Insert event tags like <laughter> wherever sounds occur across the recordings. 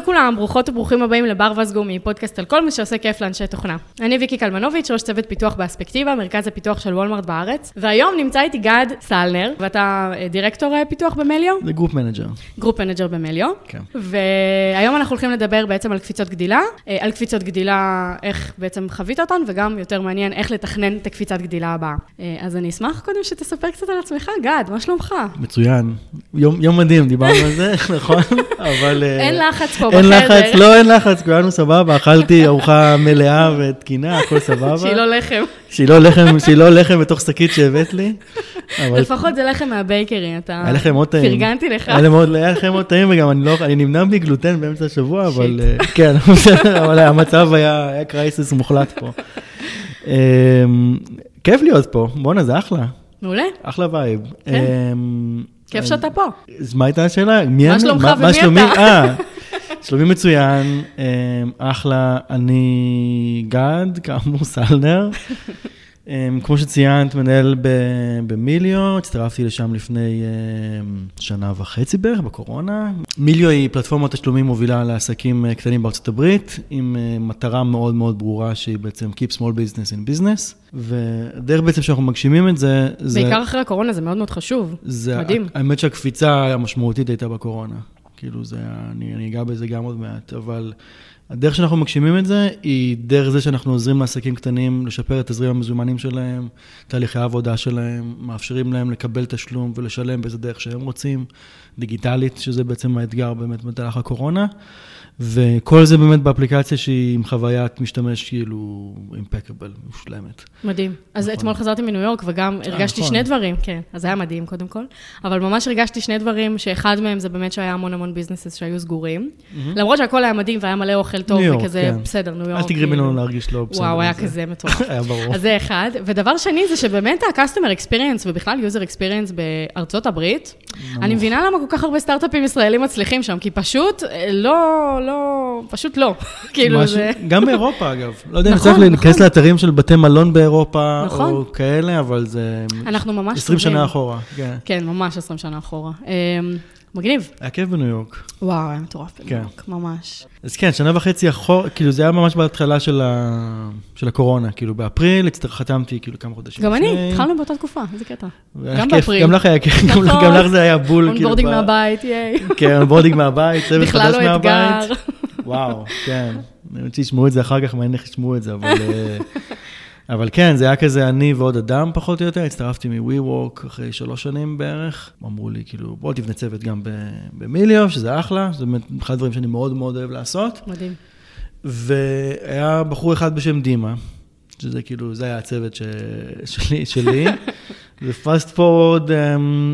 לכולם, ברוכות וברוכים הבאים לברווז גומי, פודקאסט על כל מה שעושה כיף לאנשי תוכנה. אני ויקי קלמנוביץ', ראש צוות פיתוח באספקטיבה, מרכז הפיתוח של וולמרט בארץ, והיום נמצא איתי גד סלנר, ואתה אה, דירקטור אה, פיתוח במליו? זה group manager. group manager במליו. כן. והיום אנחנו הולכים לדבר בעצם על קפיצות גדילה, אה, על קפיצות גדילה, איך בעצם חווית אותן, וגם יותר מעניין, איך לתכנן את הקפיצת גדילה הבאה. אה, אז אני אשמח קודם שתספר קצת על עצמך, גד, מה שלומך? מצוין. יום, יום מדהים, דיברנו על זה, <laughs> נכון? <laughs> אבל... אין לחץ פה אין בחדר. לחץ, לא, אין לחץ, כולנו סבבה, אכלתי ארוחה מלאה ותקינה, הכל סבבה. שהיא לא לחם. שהיא לא לחם, שהיא לא לחם בתוך שקית שהבאת לי. אבל לפחות זה לחם מהבייקרי, אתה... היה לכם מאוד טעים. פרגנתי לך. היה לכם מאוד- טעים, וגם אני לא, אני נמנע מגלוטן באמצע השבוע, אבל אה, כן, <laughs> אבל המצב היה, היה קרייסיס מוחלט פה. אמ, כיף להיות פה, בואנה, זה אחלה, מעולה, אחלה vibe. כן. אמ, כיף שאתה פה. אז מה הייתה השאלה? מי מה אני? שלומך מה ומי שלומי? אתה? אה, שלומי מצוין, אמ, אחלה, אני גד, כאמור סלנר. אמ, כמו שציינת, מנהל במיליו, הצטרפתי לשם לפני אמ, שנה וחצי בערך, בקורונה. מיליו היא פלטפורמת תשלומים מובילה לעסקים אה, קטנים בארצות הברית, עם אה, מטרה מאוד מאוד ברורה שהיא בעצם Keep Small Business in Business, והדרך בעצם שאנחנו מגשימים את זה, זה... בעיקר אחרי הקורונה, זה מאוד מאוד חשוב. זה, מדהים. האמת שהקפיצה המשמעותית הייתה בקורונה. כאילו זה, אני, אני אגע בזה גם עוד מעט, אבל הדרך שאנחנו מגשימים את זה, היא דרך זה שאנחנו עוזרים לעסקים קטנים לשפר את תזרים המזומנים שלהם, תהליכי העבודה שלהם, מאפשרים להם לקבל תשלום ולשלם באיזה דרך שהם רוצים, דיגיטלית, שזה בעצם האתגר באמת במהלך הקורונה. וכל זה באמת באפליקציה שהיא עם חוויית משתמש כאילו אימפקבל, מושלמת. מדהים. אז נכון. אתמול חזרתי מניו יורק וגם הרגשתי נכון. שני דברים, כן, אז זה היה מדהים קודם כל, אבל ממש הרגשתי שני דברים, שאחד מהם זה באמת שהיה המון המון ביזנסס שהיו סגורים, למרות שהכל היה מדהים והיה מלא אוכל טוב יורק, וכזה, כן. בסדר, ניו יורק. אל תגרמי כאילו. לנו להרגיש לא בסדר. וואו, היה זה- כזה מטורף. <laughs> היה ברור. אז זה אחד. ודבר שני זה שבאמת ה-customer experience ובכלל user experience בארצות הברית, אני מבינה למה כל כך הרבה סטארט-אפים ישראלים מצליחים שם, כי פשוט אה, לא, לא, פשוט לא. <laughs> כאילו זה... גם באירופה, אגב. לא יודע אם נכון, צריך להיכנס נכון. לאתרים של בתי מלון באירופה, נכון. או כאלה, אבל זה... אנחנו ממש 20 טובים. שנה אחורה, כן. כן, ממש 20 שנה אחורה. מגניב. היה כיף בניו יורק. וואו, היה מטורף בניו כן. יורק, ממש. אז כן, שנה וחצי אחורה, כאילו זה היה ממש בהתחלה של ה- של הקורונה, כאילו באפריל, חתמתי כאילו כמה חודשים גם. אני, התחלנו באותה תקופה, איזה קטע. גם כיף, באפריל. גם לך היה כיף, גם נכון. גם לך זה היה בול. כאילו, onboarding ב- מהבית, ייי. כן, onboarding מהבית, צוות בכלל חדש לא אתגר. מהבית. וואו, כן. אני רוצה שישמעו את זה אחר כך, מעניין איך ישמעו את זה, אבל... <laughs> אבל כן, זה היה כזה אני ועוד אדם פחות או יותר, הצטרפתי מ-WeWork אחרי שלוש שנים בערך. אמרו לי, כאילו, בוא תבנה צוות גם במיליו, שזה אחלה, זה באמת אחד הדברים שאני מאוד מאוד אוהב לעשות. מדהים. והיה בחור אחד בשם דימה, שזה כאילו, זה היה הצוות ש... שלי, שלי. <laughs> ופאסט פורוד,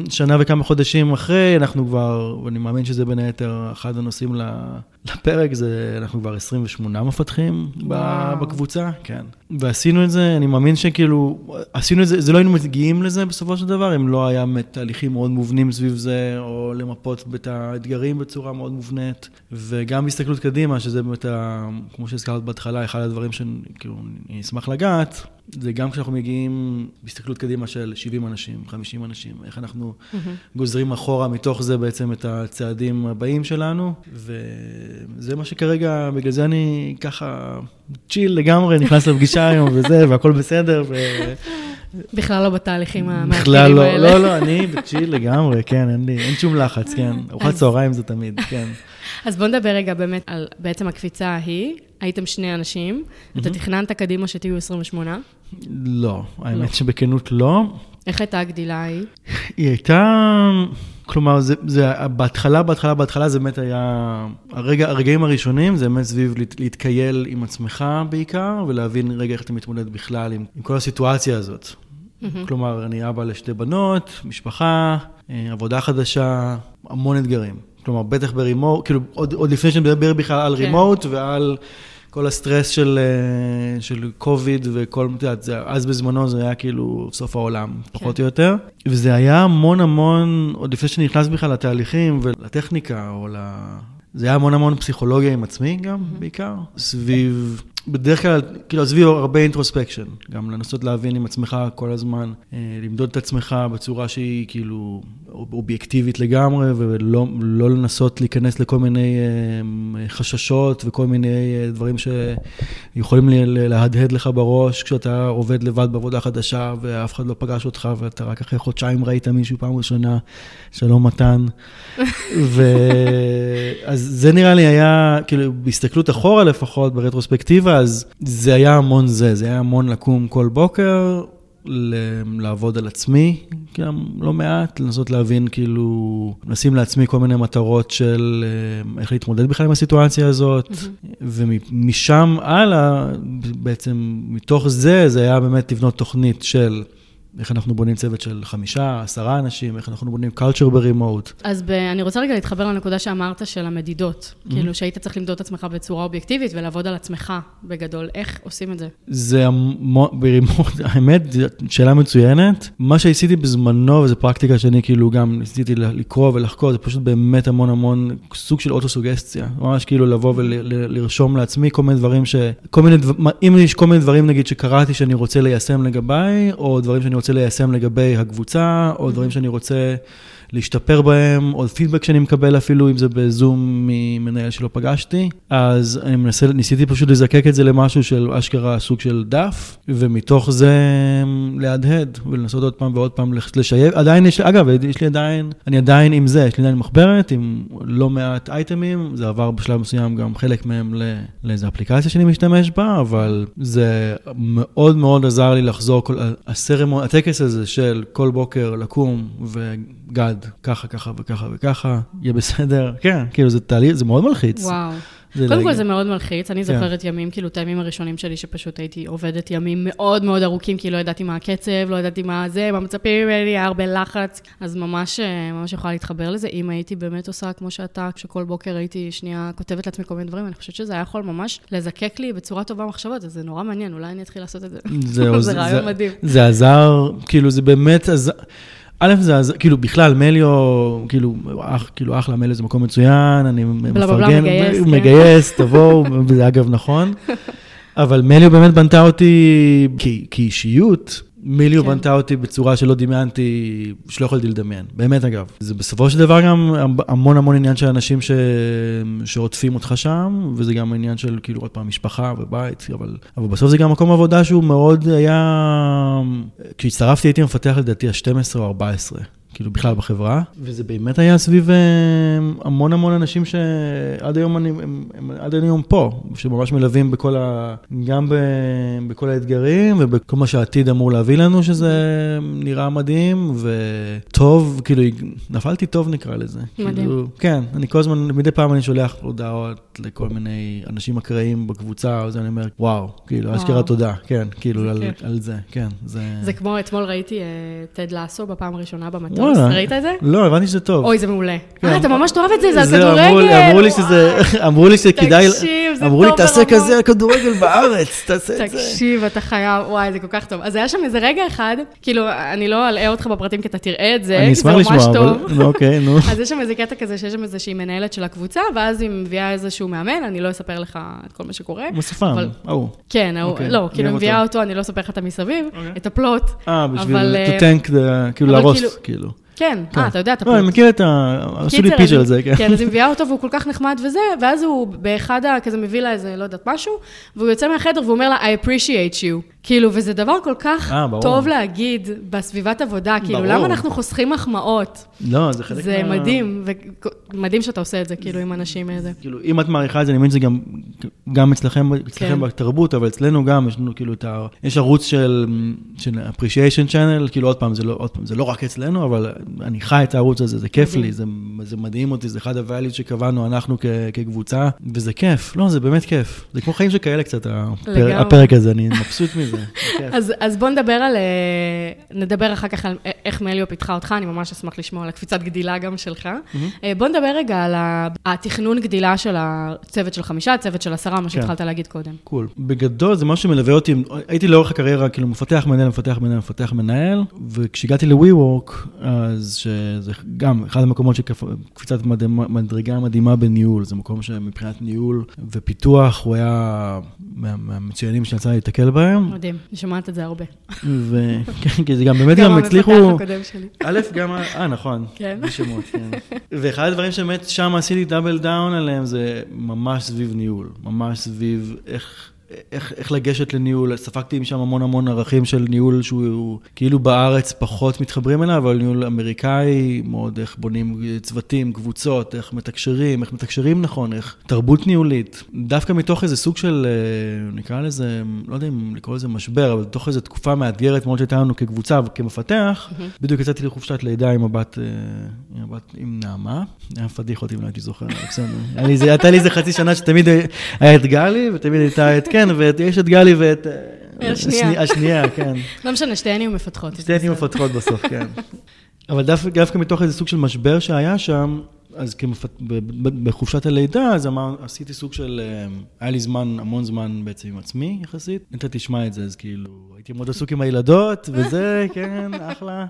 שנה וכמה חודשים אחרי, אנחנו כבר, ואני מאמין שזה בין היתר אחד הנושאים ל- לפרק, זה אנחנו כבר 28 מפתחים וואו. בקבוצה, כן. ועשינו את זה, אני מאמין שכאילו, עשינו את זה, זה לא היינו מגיעים לזה בסופו של דבר, אם לא היה תהליכים מאוד מובנים סביב זה, או למפות את האתגרים בצורה מאוד מובנית, וגם בהסתכלות קדימה, שזה באמת, ה, כמו שהזכרת בהתחלה, אחד הדברים שכאילו, אני אשמח לגעת, זה גם כשאנחנו מגיעים בהסתכלות קדימה של 70 אנשים, 50 אנשים, איך אנחנו גוזרים אחורה מתוך זה בעצם את הצעדים הבאים שלנו, וזה מה שכרגע, בגלל זה אני ככה צ'יל לגמרי, נכנס לפגישה <laughs> היום וזה, והכל בסדר, ו... בכלל לא בתהליכים בכלל המאתגרים לא, האלה. לא, לא, אני בצ'יל לגמרי, כן, אין לי, אין שום לחץ, כן. <laughs> ארוחת צהריים זה תמיד, כן. אז בוא נדבר רגע באמת על בעצם הקפיצה ההיא. הייתם שני אנשים, אתה תכננת קדימה שתהיו 28. לא, האמת שבכנות לא. איך הייתה הגדילה ההיא? היא הייתה, כלומר, זה, זה בהתחלה, בהתחלה, בהתחלה זה באמת היה, הרגע, הרגעים הראשונים זה באמת סביב להת, להתקייל עם עצמך בעיקר, ולהבין רגע איך אתה מתמודד בכלל עם, עם כל הסיטואציה הזאת. כלומר, אני אבא לשתי בנות, משפחה, אה, עבודה חדשה, המון אתגרים. כלומר, בטח ברימוט, כאילו, עוד, עוד לפני שנדבר בכלל על כן. רימוט ועל כל הסטרס של, אה, של קוביד וכל, את יודעת, אז בזמנו זה היה כאילו סוף העולם, פחות או יותר. וזה היה המון המון, עוד לפני שנכנס בכלל לתהליכים ולטכניקה, או ל... זה היה המון המון פסיכולוגיה עם עצמי גם, בעיקר, סביב בדרך כלל, כאילו, עזבי הרבה אינטרוספקשן, גם לנסות להבין עם עצמך כל הזמן, אה, למדוד את עצמך בצורה שהיא כאילו אובייקטיבית לגמרי, ולא לא לנסות להיכנס לכל מיני אה, חששות וכל מיני אה, דברים שיכולים להדהד לך בראש כשאתה עובד לבד בעבודה חדשה ואף אחד לא פגש אותך ואתה רק אחרי חודשיים ראית מישהו פעם ראשונה, שלום מתן. <laughs> ו... אז זה נראה לי היה, כאילו, בהסתכלות אחורה לפחות, ברטרוספקטיבה, אז זה היה המון זה, זה היה המון לקום כל בוקר, לעבוד על עצמי, גם לא מעט, לנסות להבין, כאילו, לשים לעצמי כל מיני מטרות של אה, איך להתמודד בכלל עם הסיטואציה הזאת, mm-hmm. ומשם הלאה, בעצם מתוך זה, זה היה באמת לבנות תוכנית של... איך אנחנו בונים צוות של חמישה, עשרה אנשים, איך אנחנו בונים culture ברימוט. אז ב, אני רוצה רגע להתחבר לנקודה שאמרת של המדידות. Mm-hmm. כאילו שהיית צריך למדוד את עצמך בצורה אובייקטיבית ולעבוד על עצמך בגדול. איך עושים את זה? זה ברימוט, <laughs> האמת, שאלה מצוינת. מה שעשיתי בזמנו, וזו פרקטיקה שאני כאילו גם ניסיתי לקרוא ולחקור, זה פשוט באמת המון המון סוג של אוטוסוגסטיה. ממש כאילו לבוא ולרשום לעצמי כל מיני דברים ש... כל מיני דבר, אם יש כל מיני דברים, נגיד, שקראתי שאני רוצה ליישם לגביי, או דברים שאני רוצה... רוצה ליישם לגבי הקבוצה, או דברים שאני רוצה להשתפר בהם, או פידבק שאני מקבל אפילו, אם זה בזום ממנהל שלא פגשתי. אז אני מנסה, ניסיתי פשוט לזקק את זה למשהו של אשכרה סוג של דף, ומתוך זה להדהד, ולנסות עוד פעם ועוד פעם לשייב. עדיין יש אגב, יש לי עדיין, אני עדיין עם זה, יש לי עדיין מחברת עם לא מעט אייטמים, זה עבר בשלב מסוים גם חלק מהם לאיזו אפליקציה שאני משתמש בה, אבל זה מאוד מאוד עזר לי לחזור, כל, הסרמון, הטקס הזה של כל בוקר לקום וגד. ככה, ככה וככה וככה, יהיה בסדר. כן, כאילו זה תהליך, זה מאוד מלחיץ. וואו. קודם כל זה מאוד מלחיץ, אני כן. זוכרת ימים, כאילו את הימים הראשונים שלי, שפשוט הייתי עובדת ימים מאוד מאוד ארוכים, כי לא ידעתי מה הקצב, לא ידעתי מה זה, מה מצפים ממני, היה הרבה לחץ, אז ממש, אה, ממש יכולה להתחבר לזה. אם הייתי באמת עושה כמו שאתה, כשכל בוקר הייתי שנייה כותבת לעצמי כל מיני דברים, אני חושבת שזה היה יכול ממש לזקק לי בצורה טובה מחשבות, אז זה נורא מעניין, אולי אני אתחיל לעשות את זה. זהו, זה <laughs> רעיון מדהים. זה עזר, כאילו זה באמת עזר. א', זה, כאילו, בכלל, מליו, כאילו, אח, כאילו, אחלה, מליו זה מקום מצוין, אני מפרגן, מגייס, כן. מגייס, <laughs> תבואו, וזה אגב נכון. אבל מליו באמת בנתה אותי כאישיות, מיליו כן. בנתה אותי בצורה שלא דמיינתי, שלא יכולתי לדמיין. באמת, אגב. זה בסופו של דבר גם המון המון עניין של אנשים ש... שרודפים אותך שם, וזה גם עניין של כאילו עוד פעם משפחה ובית, אבל, אבל בסוף זה גם מקום עבודה שהוא מאוד היה... כשהצטרפתי הייתי מפתח לדעתי ה-12 או 14. כאילו בכלל בחברה, וזה באמת היה סביב אה, המון המון אנשים שעד היום אני, הם, הם עד היום פה, שממש מלווים בכל ה... גם ב, בכל האתגרים ובכל מה שהעתיד אמור להביא לנו, שזה נראה מדהים וטוב, כאילו נפלתי טוב נקרא לזה. מדהים. כאילו, כן, אני כל הזמן, מדי פעם אני שולח הודעות לכל מיני אנשים אקראיים בקבוצה, אז אני אומר, וואו, כאילו, אשכרה תודה, כן, כאילו על, על זה, כן, זה... זה כמו אתמול ראיתי טד אה, לאסו בפעם הראשונה במטוס. וואלה. ראית את זה? לא, הבנתי שזה טוב. אוי, זה מעולה. כן. אה, אתה ממש אוהב את זה, זה על כדורגל. אמרו לי שזה, <laughs> אמרו לי שכדאי, זה טוב אמרו לי, תעשה כזה על כדורגל בארץ, <laughs> תעשה את זה. תקשיב, אתה חייב, וואי, זה כל כך טוב. אז היה שם איזה רגע אחד, כאילו, אני לא אלאה אותך בפרטים כי אתה תראה את זה, אני אשמח לשמוע, אבל, אוקיי, נו. <laughs> אז יש שם איזה קטע כזה שיש שם איזושהי מנהלת של הקבוצה, ואז היא מביאה איזשהו מאמן, אני לא אספר לך את כל מה שקורה. מוספן, ההוא. כן, ההוא, אוקיי, לא, כאילו, מביאה אותו, אני לא אספר לך את המסביב, אוקיי. את הפלוט. אה, בשביל to tank, כאילו להרוס, כאילו. כן, אה, כן. אתה יודע, אתה פה. לא, אני מכיר את ה... עשו לי פיץ' על זה, כן. כן, אז היא מביאה אותו והוא כל כך נחמד וזה, ואז הוא באחד ה... כזה מביא לה איזה, לא יודעת, משהו, והוא יוצא מהחדר והוא אומר לה, I appreciate you. כאילו, וזה דבר כל כך 아, אה, טוב להגיד בסביבת עבודה, כאילו, ברור. למה אנחנו חוסכים מחמאות? לא, זה חלק זה מה... זה מדהים, ומדהים שאתה עושה את זה, כאילו, עם אנשים איזה. כאילו, אם את מעריכה את זה, אני מבין שזה גם, גם אצלכם, אצלכם כן. בתרבות, אבל אצלנו גם, יש לנו כאילו את ה... יש ערוץ של, של appreciation channel, כאילו, עוד פעם, זה לא, עוד פעם, זה לא רק אצלנו, אבל אני חי את הערוץ הזה, זה כיף מדהים. לי, זה, זה מדהים אותי, זה אחד הvalues שקבענו אנחנו כ, כקבוצה, וזה כיף, לא, זה באמת כיף. זה כמו חיים שכאלה קצת, הפר, הפרק הזה, אני מבסוט מזה. אז, אז בוא נדבר על... אה, נדבר אחר כך על איך מליו פיתחה אותך, אני ממש אשמח לשמוע על הקפיצת גדילה גם שלך. אה, בוא נדבר רגע על התכנון גדילה של הצוות של חמישה, הצוות של עשרה, מה שהתחלת להגיד קודם. קול. בגדול זה משהו שמלווה אותי, הייתי לאורך הקריירה כאילו מפתח מנהל, מפתח מנהל, מפתח מנהל, וכשהגעתי ל-WeWork, אז שזה גם אחד המקומות שקפיצת מדרגה מדהימה בניהול, זה מקום שמבחינת ניהול ופיתוח, הוא היה מה- מהמצוינים שיצא לי להתקל בהם, מדהים, אני שומעת את זה הרבה. וכן, כי זה גם באמת גם הצליחו... המפתח הקודם שלי. א', גם, אה, נכון. כן. בלי שמות, כן. ואחד הדברים שבאמת שם עשיתי double down עליהם, זה ממש סביב ניהול. ממש סביב איך... איך, איך לגשת לניהול, ספגתי שם המון המון ערכים של ניהול שהוא כאילו בארץ פחות מתחברים אליו, אבל ניהול אמריקאי, מאוד איך בונים צוותים, קבוצות, איך מתקשרים, איך מתקשרים נכון, איך תרבות ניהולית. דווקא מתוך איזה סוג של, אה, נקרא לזה, לא יודע אם לקרוא לזה משבר, אבל מתוך איזו תקופה מאתגרת מאוד שהייתה לנו כקבוצה וכמפתח, בדיוק יצאתי לחופשת לידה עם הבת, אה, עם הבת, עם נעמה, היה פדיחות אם לא הייתי זוכר, בסדר. לי הייתה לי איזה חצי שנה שתמיד היה את גלי, ותמיד הייתה את כן, ויש את גלי ואת... אה, השנייה. השנייה, כן. <laughs> לא משנה, שתיהן יהיו מפתחות. שתי עתים מפתחות בסוף, כן. <laughs> אבל דווקא, מתוך איזה סוג של משבר שהיה שם, אז כמפת... בחופשת הלידה, אז אמר, עשיתי סוג של, אה, היה לי זמן, המון זמן בעצם עם עצמי יחסית. אתה תשמע את זה, אז כאילו, הייתי מאוד עסוק עם הילדות, וזה, כן, אחלה.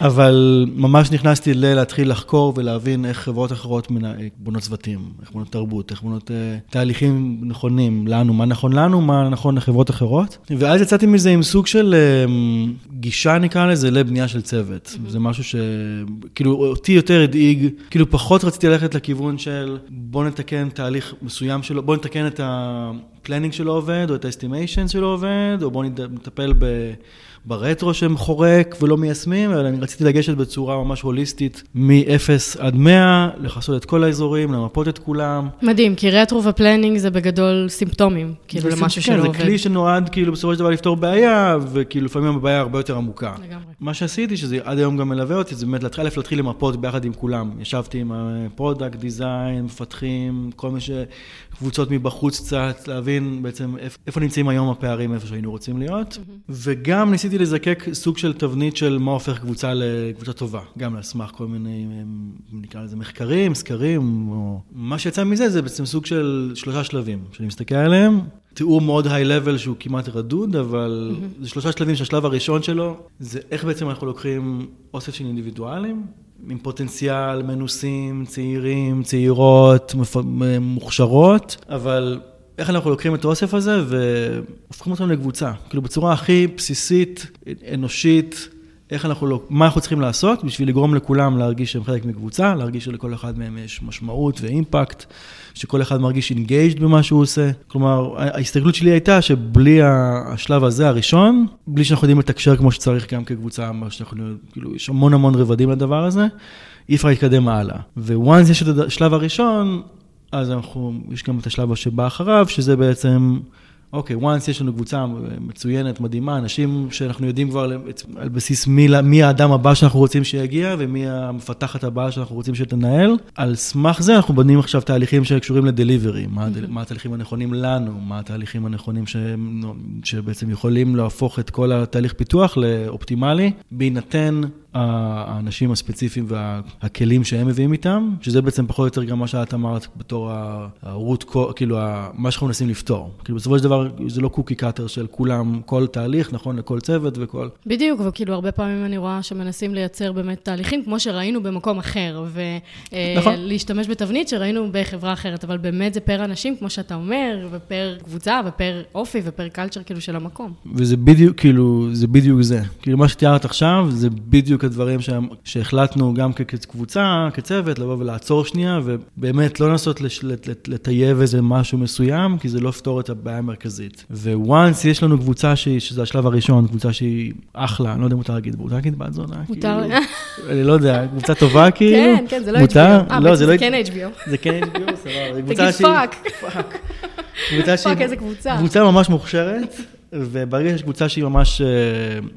אבל ממש נכנסתי ללהתחיל לחקור ולהבין איך חברות אחרות מנה- בונות צוותים, איך בונות תרבות, איך בונות אה, תהליכים נכונים לנו, מה נכון לנו, מה נכון לחברות אחרות. ואז יצאתי מזה עם סוג של אה, גישה, נקרא לזה, לבנייה של צוות. זה משהו שכאילו אותי יותר הדאיג, כאילו פחות רציתי ללכת לכיוון של בוא נתקן תהליך מסוים שלא, בוא נתקן את ה planning שלא עובד, או את ה estimation שלא עובד, או בוא נטפל ב... ברטרו שהם חורק ולא מיישמים, אלא אני רציתי לגשת בצורה ממש הוליסטית, מ-0 עד 100, לכסות את כל האזורים, למפות את כולם. מדהים, כי retro ו planning זה בגדול סימפטומים, כאילו זה למשהו כן, שלא זה עובד. כלי שנועד כאילו בסופו של דבר לפתור בעיה, וכאילו לפעמים הבעיה הרבה יותר עמוקה. לגמרי. מה שעשיתי, שזה עד היום גם מלווה אותי, זה באמת להתחיל, להתחיל למפות ביחד עם כולם. ישבתי עם ה product, design, מפתחים, כל מי ש... קבוצות מבחוץ קצת, להבין בעצם איפ- איפה נמצאים היום הפערים, איפה שהיינו רוצים להיות. וגם ניסיתי לזקק סוג של תבנית של מה הופך קבוצה לקבוצה טובה. גם על סמך כל מיני, נקרא לזה מחקרים, סקרים, או... מה שיצא מזה זה בעצם סוג של שלושה שלבים, שאני מסתכל עליהם. תיאור מאוד היי-לבל שהוא כמעט רדוד, אבל זה שלושה שלבים שהשלב הראשון שלו זה איך בעצם אנחנו לוקחים אוסף של אינדיבידואלים, עם פוטנציאל, מנוסים, צעירים, צעירות. מוכשרות, אבל איך אנחנו לוקחים את האוסף הזה והופכים אותם לקבוצה, כאילו בצורה הכי בסיסית, אנושית, איך אנחנו, לא, מה אנחנו צריכים לעשות בשביל לגרום לכולם להרגיש שהם חלק מקבוצה, להרגיש שלכל אחד מהם יש משמעות ו impact, שכל אחד מרגיש engaged במה שהוא עושה. כלומר, ההסתכלות שלי הייתה שבלי השלב הזה הראשון, בלי שאנחנו יודעים לתקשר כמו שצריך גם כקבוצה, מה שאנחנו, כאילו, יש המון המון רבדים לדבר הזה, אי אפשר להתקדם הלאה. once יש את השלב הראשון, אז אנחנו, יש גם את השלב שבא אחריו, שזה בעצם... אוקיי, once יש לנו קבוצה מצוינת, מדהימה, אנשים שאנחנו יודעים כבר על בסיס מי, מי האדם הבא שאנחנו רוצים שיגיע ומי המפתחת הבאה שאנחנו רוצים שתנהל. על סמך זה אנחנו בונים עכשיו תהליכים שקשורים לדליברי, מה, mm-hmm. מה התהליכים הנכונים לנו, מה התהליכים הנכונים ש, שבעצם יכולים להפוך את כל התהליך פיתוח לאופטימלי, בהינתן האנשים הספציפיים והכלים שהם מביאים איתם, שזה בעצם פחות או יותר גם מה שאת אמרת בתור הרוט, כאילו מה שאנחנו מנסים לפתור. כאילו בסופו של דבר זה לא קוקי קאטר של כולם, כל תהליך, נכון לכל צוות וכל... בדיוק, וכאילו הרבה פעמים אני רואה שמנסים לייצר באמת תהליכים כמו שראינו במקום אחר, ולהשתמש נכון. בתבנית שראינו בחברה אחרת, אבל באמת זה פר אנשים, כמו שאתה אומר, ופר קבוצה, ופר אופי, ופר קלצ'ר כאילו של המקום. וזה בדיוק, כאילו, זה בדיוק זה. כאילו מה שתיארת עכשיו, זה בדיוק הדברים שהחלטנו גם כקבוצה, כצוות, לבוא ולעצור שנייה, ובאמת לא לנסות לטייב איזה משהו מסוים, כי זה לא יפתור את הבעיה המרכזית. once יש לנו קבוצה שהיא, שזה השלב הראשון, קבוצה שהיא אחלה, אני לא יודע אם מותר להגיד, מותר להגיד בת זונה? מותר. אני לא יודע, קבוצה טובה <laughs> כאילו? כן, כן, זה לא HBO. אה, בעצם זה כן HBO. זה כן HBO, סבבה. <laughs> תגיד fuck. fuck. fuck, איזה קבוצה. קבוצה ממש מוכשרת. וברגע שיש קבוצה שהיא ממש אה,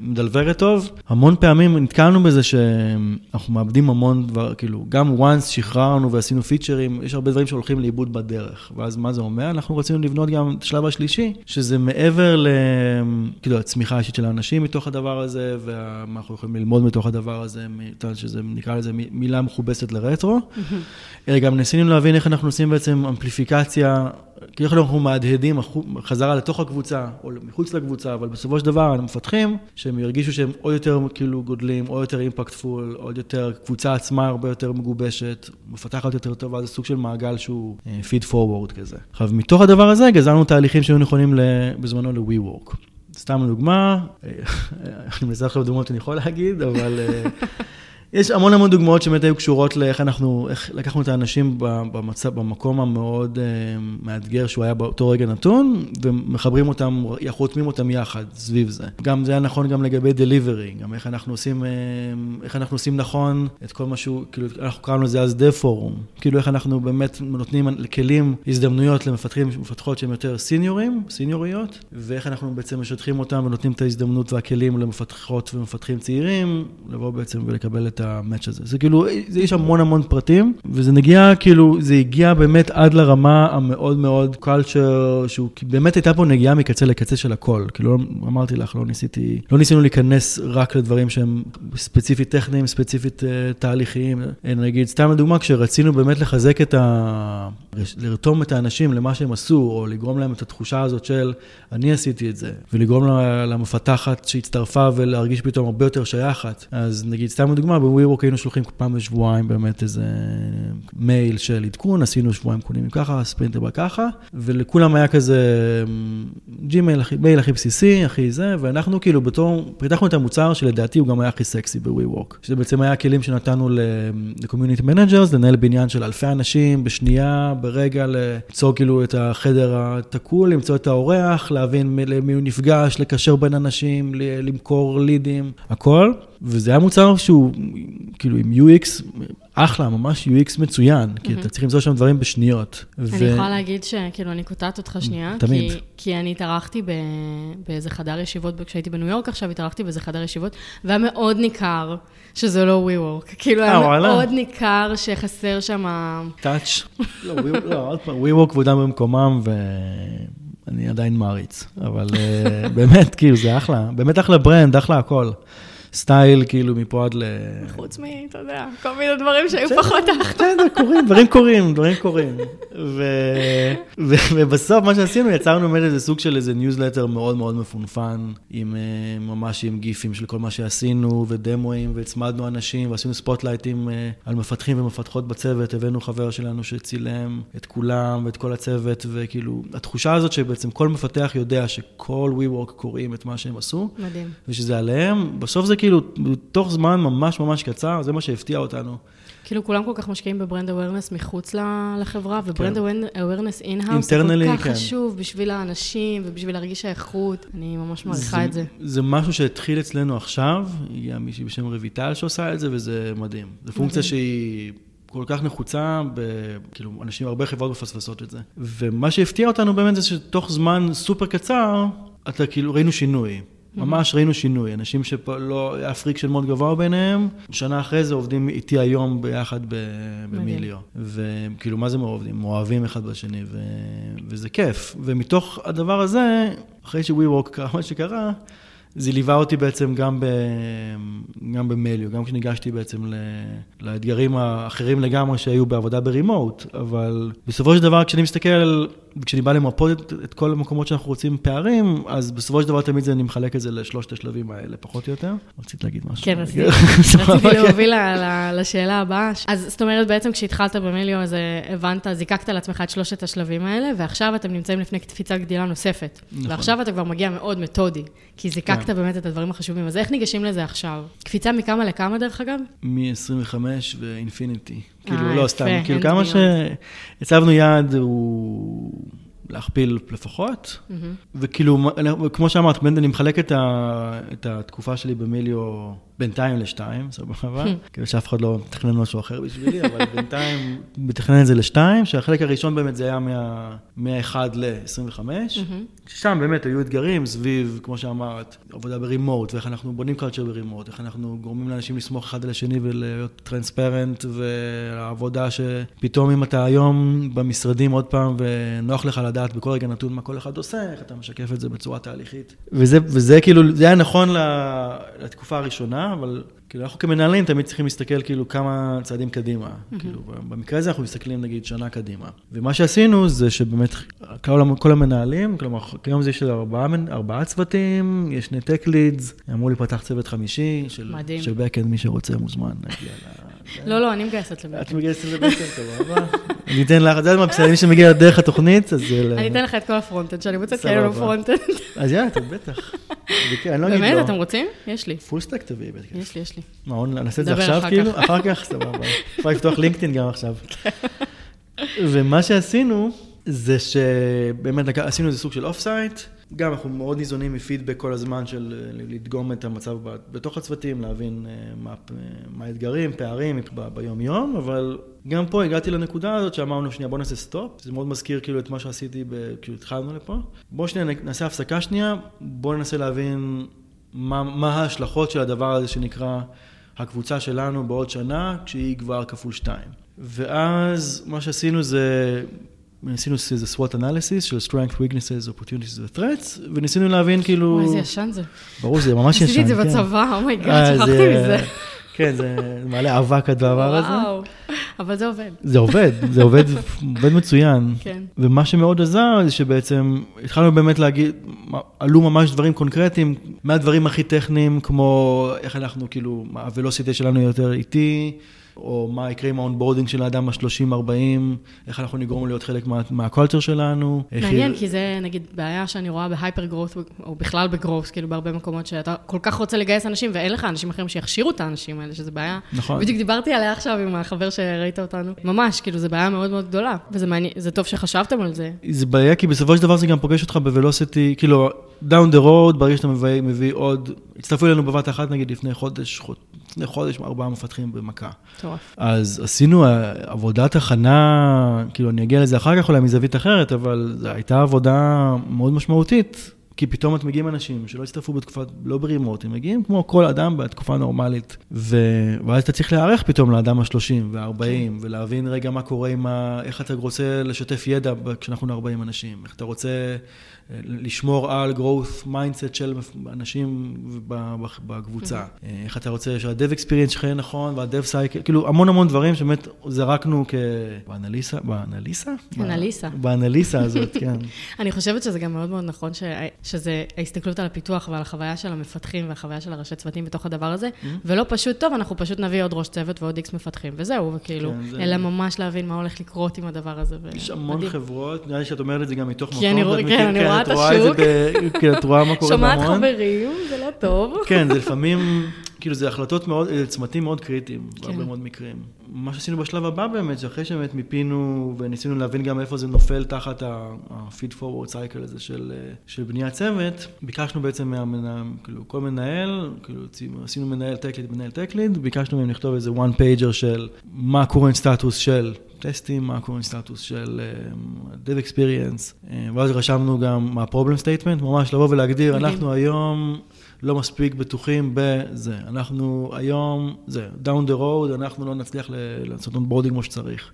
מדלוורת טוב, המון פעמים נתקלנו בזה שאנחנו מאבדים המון דבר, כאילו, גם once שחררנו ועשינו פיצ'רים, יש הרבה דברים שהולכים לאיבוד בדרך. ואז מה זה אומר? אנחנו רצינו לבנות גם את השלב השלישי, שזה מעבר ל... כאילו, הצמיחה האישית של האנשים מתוך הדבר הזה, ומה אנחנו יכולים ללמוד מתוך הדבר הזה, שזה נקרא לזה מילה מכובסת לרטרו, אלא גם ניסינו להבין איך אנחנו עושים בעצם אמפליפיקציה כאילו אנחנו מהדהדים חזרה לתוך הקבוצה, או מחוץ לקבוצה, אבל בסופו של דבר המפתחים, שהם ירגישו שהם עוד יותר כאילו גודלים, עוד יותר אימפקטפול, עוד יותר, קבוצה עצמה הרבה יותר מגובשת, מפתחת יותר טובה, זה סוג של מעגל שהוא פיד uh, פורוורד כזה. עכשיו, מתוך הדבר הזה גזרנו תהליכים שהיו נכונים בזמנו ל-WeWork. סתם דוגמה, אה, <laughs> אני מנסה עכשיו דוגמאות שאני יכול להגיד, אבל... אה, יש המון המון דוגמאות שבאמת היו קשורות לאיך אנחנו, איך לקחנו את האנשים במצב, במקום המאוד uh, מאתגר שהוא היה באותו רגע נתון, ומחברים אותם, חותמים אותם יחד סביב זה. גם זה היה נכון גם לגבי דליברי, גם איך אנחנו עושים, uh, איך אנחנו עושים נכון את כל מה שהוא, כאילו, אנחנו קראנו לזה אז דה פורום. כאילו איך אנחנו באמת נותנים כלים, הזדמנויות למפתחים ומפתחות שהם יותר סיניורים, סיניוריות, ואיך אנחנו בעצם משטחים אותם ונותנים את ההזדמנות והכלים למפתחות ומפתחים צעירים, לבוא בעצם ולקבל את המאץ' הזה. זה כאילו, זה, יש המון המון פרטים, וזה נגיע, כאילו, זה הגיע באמת עד לרמה המאוד מאוד קולצ'ר, שהוא באמת הייתה פה נגיעה מקצה לקצה של הכל. כאילו, אמרתי לך, לא ניסיתי, לא ניסינו להיכנס רק לדברים שהם ספציפית טכניים, ספציפית uh, תהליכיים. נגיד, סתם לדוגמה, כשרצינו באמת לחזק את ה... לרתום את האנשים למה שהם עשו, או לגרום להם את התחושה הזאת של אני עשיתי את זה, ולגרום למפתחת שהצטרפה ולהרגיש פתאום הרבה יותר שייכת. אז נגיד, סתם לדוגמה, ב-WeWork היינו שולחים פעם בשבועיים באמת איזה מייל של עדכון, עשינו שבועיים אחרונים ככה, ספרינט הבא ככה, ולכולם היה כזה Gmail, מייל הכי בסיסי, הכי זה, ואנחנו כאילו בתור, פיתחנו את המוצר שלדעתי הוא גם היה הכי סקסי ב-WeWork, שזה בעצם היה הכלים שנתנו ל-community managers, לנהל בניין של אלפי אנשים בשנייה, ברגע, ליצור כאילו את החדר התקול, למצוא את האורח, להבין למי הוא נפגש, לקשר בין אנשים, למכור לידים, הכל. וזה היה מוצר שהוא כאילו עם UX אחלה, ממש UX מצוין, mm-hmm. כי אתה צריך למצוא שם דברים בשניות. אני ו... יכולה להגיד שכאילו אני קוטעת אותך שנייה, תמיד. כי, כי אני התארחתי ב... באיזה חדר ישיבות, כשהייתי בניו יורק עכשיו, התארחתי באיזה חדר ישיבות, והיה מאוד ניכר שזה לא WeWork. כאילו היה אה, מאוד ניכר שחסר שם... טאץ'. לא, לא, עוד פעם, WeWork כבודם במקומם, ו... אני עדיין מעריץ, אבל uh, באמת, כאילו, זה אחלה, באמת אחלה ברנד, אחלה הכל. סטייל כאילו מפה עד ל... חוץ מ, אתה יודע, כל מיני דברים שהיו פחות אחלה. בסדר, קורים, דברים קורים, דברים קורים. ובסוף מה שעשינו, יצרנו באמת איזה סוג של איזה ניוזלטר מאוד מאוד מפונפן, עם אה, ממש עם גיפים של כל מה שעשינו, ודמואים, והצמדנו אנשים, ועשינו ספוטלייטים אה, על מפתחים ומפתחות בצוות, הבאנו חבר שלנו שצילם את כולם ואת כל הצוות, וכאילו, התחושה הזאת שבעצם כל מפתח יודע שכל WeWork קוראים את מה שהם עשו. מדהים. ושזה עליהם, בסוף זה כאילו, בתוך זמן ממש ממש קצר, זה מה שהפתיע אותנו. כאילו כולם כל כך משקיעים ב brand awareness מחוץ לחברה, ו brand awareness in-house זה כל כך כן. חשוב בשביל האנשים ובשביל להרגיש האיכות. אני ממש מעריכה את זה. זה משהו שהתחיל אצלנו עכשיו, הגיעה מישהי בשם רויטל שעושה את זה, וזה מדהים. זו פונקציה שהיא... כל כך נחוצה, ב, כאילו, אנשים, הרבה חברות מפספסות את זה. ומה שהפתיע אותנו באמת זה שתוך זמן סופר קצר, אתה כאילו, ראינו שינוי. ממש ראינו שינוי, אנשים שלא, היה friction מאוד גבוה ביניהם, שנה אחרי זה עובדים איתי היום ביחד במיליו. וכאילו, מה זה מעובדים? אוהבים אחד בשני, ו... וזה כיף. ומתוך הדבר הזה, אחרי שווי-וורק קרה <laughs> מה שקרה, זה ליווה אותי בעצם גם, ב, גם במליו, גם כשניגשתי בעצם ל, לאתגרים האחרים לגמרי שהיו בעבודה ברימוט, אבל בסופו של דבר כשאני מסתכל כשאני בא למפות את, את כל המקומות שאנחנו רוצים פערים, אז בסופו של דבר תמיד אני מחלק את זה לשלושת השלבים האלה, פחות או יותר. רצית להגיד משהו? כן, רציתי, <laughs> רציתי להוביל לשאלה הבאה. אז זאת אומרת, בעצם כשהתחלת במיליו, אז אה, הבנת, זיקקת לעצמך את שלושת השלבים האלה, ועכשיו אתם נמצאים לפני קפיצה גדילה נוספת. נכון. ועכשיו אתה כבר מגיע מאוד מתודי, כי זיקקת כן. באמת את הדברים החשובים. אז איך ניגשים לזה עכשיו? קפיצה מכמה לכמה, דרך אגב? מ-25 ואינפיניטי. כאילו, אה, לא, סתם, כאילו, כמה שהצבנו יעד הוא... להכפיל לפחות, וכאילו, כמו שאמרת, אני מחלק את, ה, את התקופה שלי במיליו בינתיים לשתיים, סבבה? <laughs> כאילו שאף אחד לא מתכנן משהו אחר בשבילי, אבל בינתיים מתכנן את זה לשתיים, שהחלק הראשון באמת זה היה מה-1 ל-25, ששם באמת היו אתגרים סביב, כמו שאמרת, עבודה ברימוט, ואיך אנחנו בונים קלצ'ר ברימוט, איך אנחנו גורמים לאנשים לסמוך אחד על השני ולהיות טרנספרנט, והעבודה שפתאום אם אתה היום במשרדים עוד פעם, ונוח לך לדעת בכל רגע נתון מה כל אחד עושה, איך אתה משקף את זה בצורה תהליכית. וזה, וזה כאילו, זה היה נכון לתקופה הראשונה, אבל כאילו אנחנו כמנהלים תמיד צריכים להסתכל כאילו כמה צעדים קדימה. Mm-hmm. כאילו במקרה הזה אנחנו מסתכלים נגיד שנה קדימה. ומה שעשינו זה שבאמת כל, כל המנהלים, כלומר כיום זה יש ארבעה, ארבעה צוותים, יש שני tech leads, אמרו לי פתח צוות חמישי, של, של backend, מי שרוצה מוזמן להגיע ל... לא, לא, אני מגייסת ל backend. את מגייסת ל backend, סבבה. <laughs> אני אתן לך, את יודעת מה, בסדר, מי שמגיע דרך התוכנית, אז... אני אתן לך את כל ה frontend שאני מוצאת, כי אין לנו frontend. אז יאללה, בטח. אני לא אגיד לא. באמת, אתם רוצים? יש לי. Full stack תביאי בטח. יש לי, יש לי. מה, נעשה את זה עכשיו כאילו? אחר כך, סבבה. <laughs> אפשר לפתוח לינקדאין גם עכשיו. ומה שעשינו, זה שבאמת עשינו איזה סוג של off-site. גם אנחנו מאוד ניזונים מפידבק כל הזמן של אה, לדגום את המצב בתוך הצוותים, להבין אה, מה, אה, מה האתגרים, פערים ביום-יום, אבל גם פה הגעתי לנקודה הזאת שאמרנו, שנייה, בוא נעשה סטופ. זה מאוד מזכיר כאילו את מה שעשיתי, כאילו התחלנו לפה. בוא שנייה נעשה הפסקה שנייה, בוא ננסה להבין מה, מה ההשלכות של הדבר הזה שנקרא הקבוצה שלנו בעוד שנה, כשהיא כבר כפול שתיים. ואז מה שעשינו זה ניסינו איזה SWOT analysis של strength, weaknesses, opportunities ו-threats, וניסינו להבין כאילו... איזה ישן זה. ברור שזה ממש ישן, עשיתי את זה כן. בצבא, oh my God, אה, שכחתי מזה. כן, זה מעלה אבק הדבר הזה. וואו, אבל זה עובד. זה עובד, זה עובד, עובד מצוין. כן. ומה שמאוד עזר זה שבעצם התחלנו באמת להגיד, עלו ממש דברים קונקרטיים, מהדברים הכי טכניים, כמו איך אנחנו כאילו, ה velocity שלנו יותר איטי. או מה יקרה עם ה onboarding של האדם ה-30-40, איך אנחנו נגרום להיות חלק מה, מה culture שלנו. מעניין, היא... כי זה נגיד בעיה שאני רואה ב hyper growth, או בכלל ב growth, כאילו בהרבה מקומות שאתה כל כך רוצה לגייס אנשים, ואין לך אנשים אחרים שיכשירו את האנשים האלה, שזה בעיה. נכון. בדיוק דיברתי עליה עכשיו עם החבר שראית אותנו. ממש, כאילו, זו בעיה מאוד מאוד גדולה, וזה מעניין, זה טוב שחשבתם על זה. זה בעיה, כי בסופו של דבר זה גם פוגש אותך בוולוסיטי, כאילו, down the road, ברגע שאתה מביא, מביא עוד, הצטרפו אלינו בבת אחת, נגיד, לפני חודש, לפני חודש, ארבעה מפתחים במכה. מטורף. אז עשינו אה, עבודת הכנה, כאילו, אני אגיע לזה אחר כך אולי מזווית אחרת, אבל זו הייתה עבודה מאוד משמעותית. כי פתאום את מגיעים אנשים שלא הצטרפו בתקופה, לא ברימות, הם מגיעים כמו כל אדם בתקופה נורמלית. ו... ואז אתה צריך להיערך פתאום לאדם ה-30 וה-40, כן. ולהבין רגע מה קורה עם ה... איך אתה רוצה לשתף ידע כשאנחנו 40 אנשים, איך אתה רוצה לשמור על growth mindset של אנשים בקבוצה. Mm-hmm. איך אתה רוצה שה-dev experience שלך יהיה נכון, וה-dev cycle, כאילו המון המון דברים שבאמת זרקנו כ... באנליסה? באנליסה? אנליסה. באנליסה <laughs> הזאת, כן. אני חושבת שזה גם מאוד מאוד נכון, שזה ההסתכלות על הפיתוח ועל החוויה של המפתחים והחוויה של הראשי צוותים בתוך הדבר הזה, mm-hmm. ולא פשוט, טוב, אנחנו פשוט נביא עוד ראש צוות ועוד איקס מפתחים, וזהו, וכאילו, כן, אלא ממש להבין מה הולך לקרות עם הדבר הזה. יש המון חברות, נראה לי שאת אומרת את זה גם מתוך מקום. אני רואה את השוק. כן, את רואה מה קורה בהמון. שומעת חברים, זה לא טוב. כן, זה לפעמים, כאילו, זה החלטות מאוד, זה צמתים מאוד קריטיים, כן. בהרבה מאוד מקרים. מה שעשינו בשלב הבא באמת, שאחרי שבאמת מיפינו וניסינו להבין גם איפה זה נופל תחת ה-feed forward cycle הזה של, של בניית צוות, ביקשנו בעצם מהמנהל, כאילו, כל מנהל, כאילו, עשינו מנהל tech lead, מנהל tech lead, ביקשנו מהם לכתוב איזה one pager של מה ה-current status של טסטים, מה קורה סטטוס של uh, Dev Experience, uh, ואז רשמנו גם מה problem statement, ממש לבוא ולהגדיר, אנחנו היום לא מספיק בטוחים בזה, אנחנו היום, זה, down the road, אנחנו לא נצליח לעשות onboarding כמו שצריך.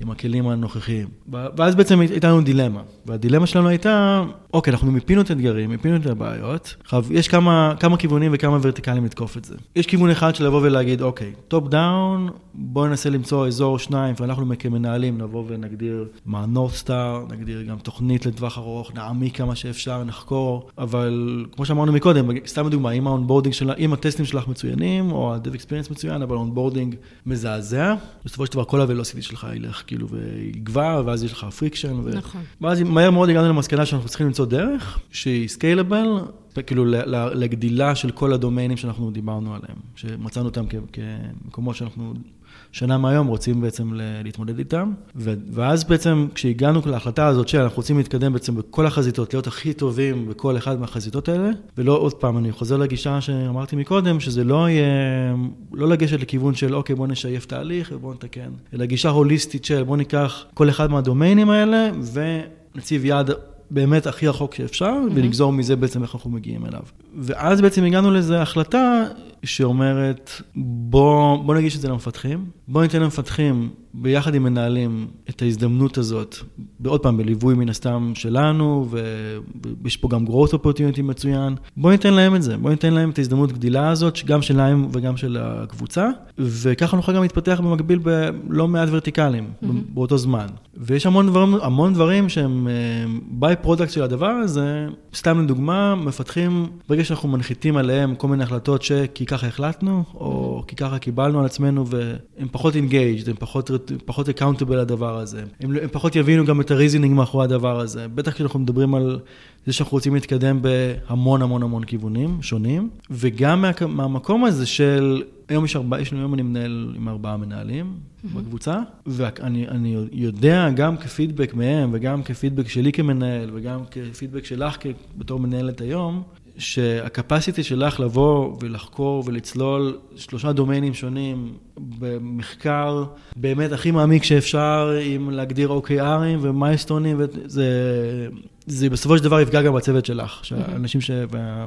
עם הכלים הנוכחיים. ואז בעצם הייתה לנו דילמה, והדילמה שלנו הייתה, אוקיי, אנחנו מיפינו את האתגרים, מיפינו את הבעיות, יש כמה, כמה כיוונים וכמה ורטיקלים לתקוף את זה. יש כיוון אחד של לבוא ולהגיד, אוקיי, top down, בואו ננסה למצוא אזור שניים, ואנחנו כמנהלים נבוא ונגדיר מה ה star, נגדיר גם תוכנית לטווח ארוך, נעמיק כמה שאפשר, נחקור, אבל כמו שאמרנו מקודם, סתם לדוגמה, אם ה onboarding שלה, אם הטסטים שלך מצוינים, או ה-dev experience מצוין, אבל ה onboarding מזעזע, בסופו של דבר כל ה-velocity שלך ילך כאילו ויגבר, ואז יש לך friction. ו... נכון. ואז מהר מאוד הגענו למסקנה שאנחנו צריכים למצוא דרך שהיא scalable, כאילו לגדילה של כל הדומיינים שאנחנו דיברנו עליהם, שמצאנו אותם כמקומות שאנחנו שנה מהיום רוצים בעצם להתמודד איתם. ואז בעצם כשהגענו להחלטה הזאת שאנחנו רוצים להתקדם בעצם בכל החזיתות, להיות הכי טובים בכל אחד מהחזיתות האלה, ולא עוד פעם, אני חוזר לגישה שאמרתי מקודם, שזה לא יהיה, לא לגשת לכיוון של אוקיי, בוא נשייף תהליך ובוא נתקן, אלא גישה הוליסטית של בוא ניקח כל אחד מהדומיינים האלה ונציב יעד באמת הכי רחוק שאפשר, mm-hmm. ונגזור מזה בעצם איך אנחנו מגיעים אליו. ואז בעצם הגענו לאיזו החלטה שאומרת, בוא, בוא נגיש את זה למפתחים, בוא ניתן למפתחים ביחד עם מנהלים את ההזדמנות הזאת, ועוד פעם, בליווי מן הסתם שלנו, ויש פה גם growth opportunity מצוין, בוא ניתן להם את זה, בוא ניתן להם את ההזדמנות גדילה הזאת, גם שלהם וגם של הקבוצה, וככה נוכל גם להתפתח במקביל בלא מעט ורטיקלים mm-hmm. באותו זמן. ויש המון דברים, המון דברים שהם by אה, product של הדבר הזה, סתם לדוגמה, מפתחים, ברגע שאנחנו מנחיתים עליהם כל מיני החלטות שכי ככה החלטנו, או כי ככה קיבלנו על עצמנו, והם פחות engaged, הם פחות, פחות accountable לדבר הזה. הם, הם פחות יבינו גם את ה reasoning מאחורי הדבר הזה. בטח כשאנחנו מדברים על זה שאנחנו רוצים להתקדם בהמון המון המון כיוונים שונים, וגם מה, מהמקום הזה של, היום יש ארבעה, יש לנו היום אני מנהל עם ארבעה מנהלים mm-hmm. בקבוצה, ואני יודע גם כפידבק מהם, וגם כפידבק שלי כמנהל, וגם כפידבק שלך בתור מנהלת היום, שהקפסיטי שלך לבוא ולחקור ולצלול שלושה דומיינים שונים במחקר באמת הכי מעמיק שאפשר, עם להגדיר OKRים ומיילסטונים, וזה זה בסופו של דבר יפגע גם בצוות שלך, אנשים ש...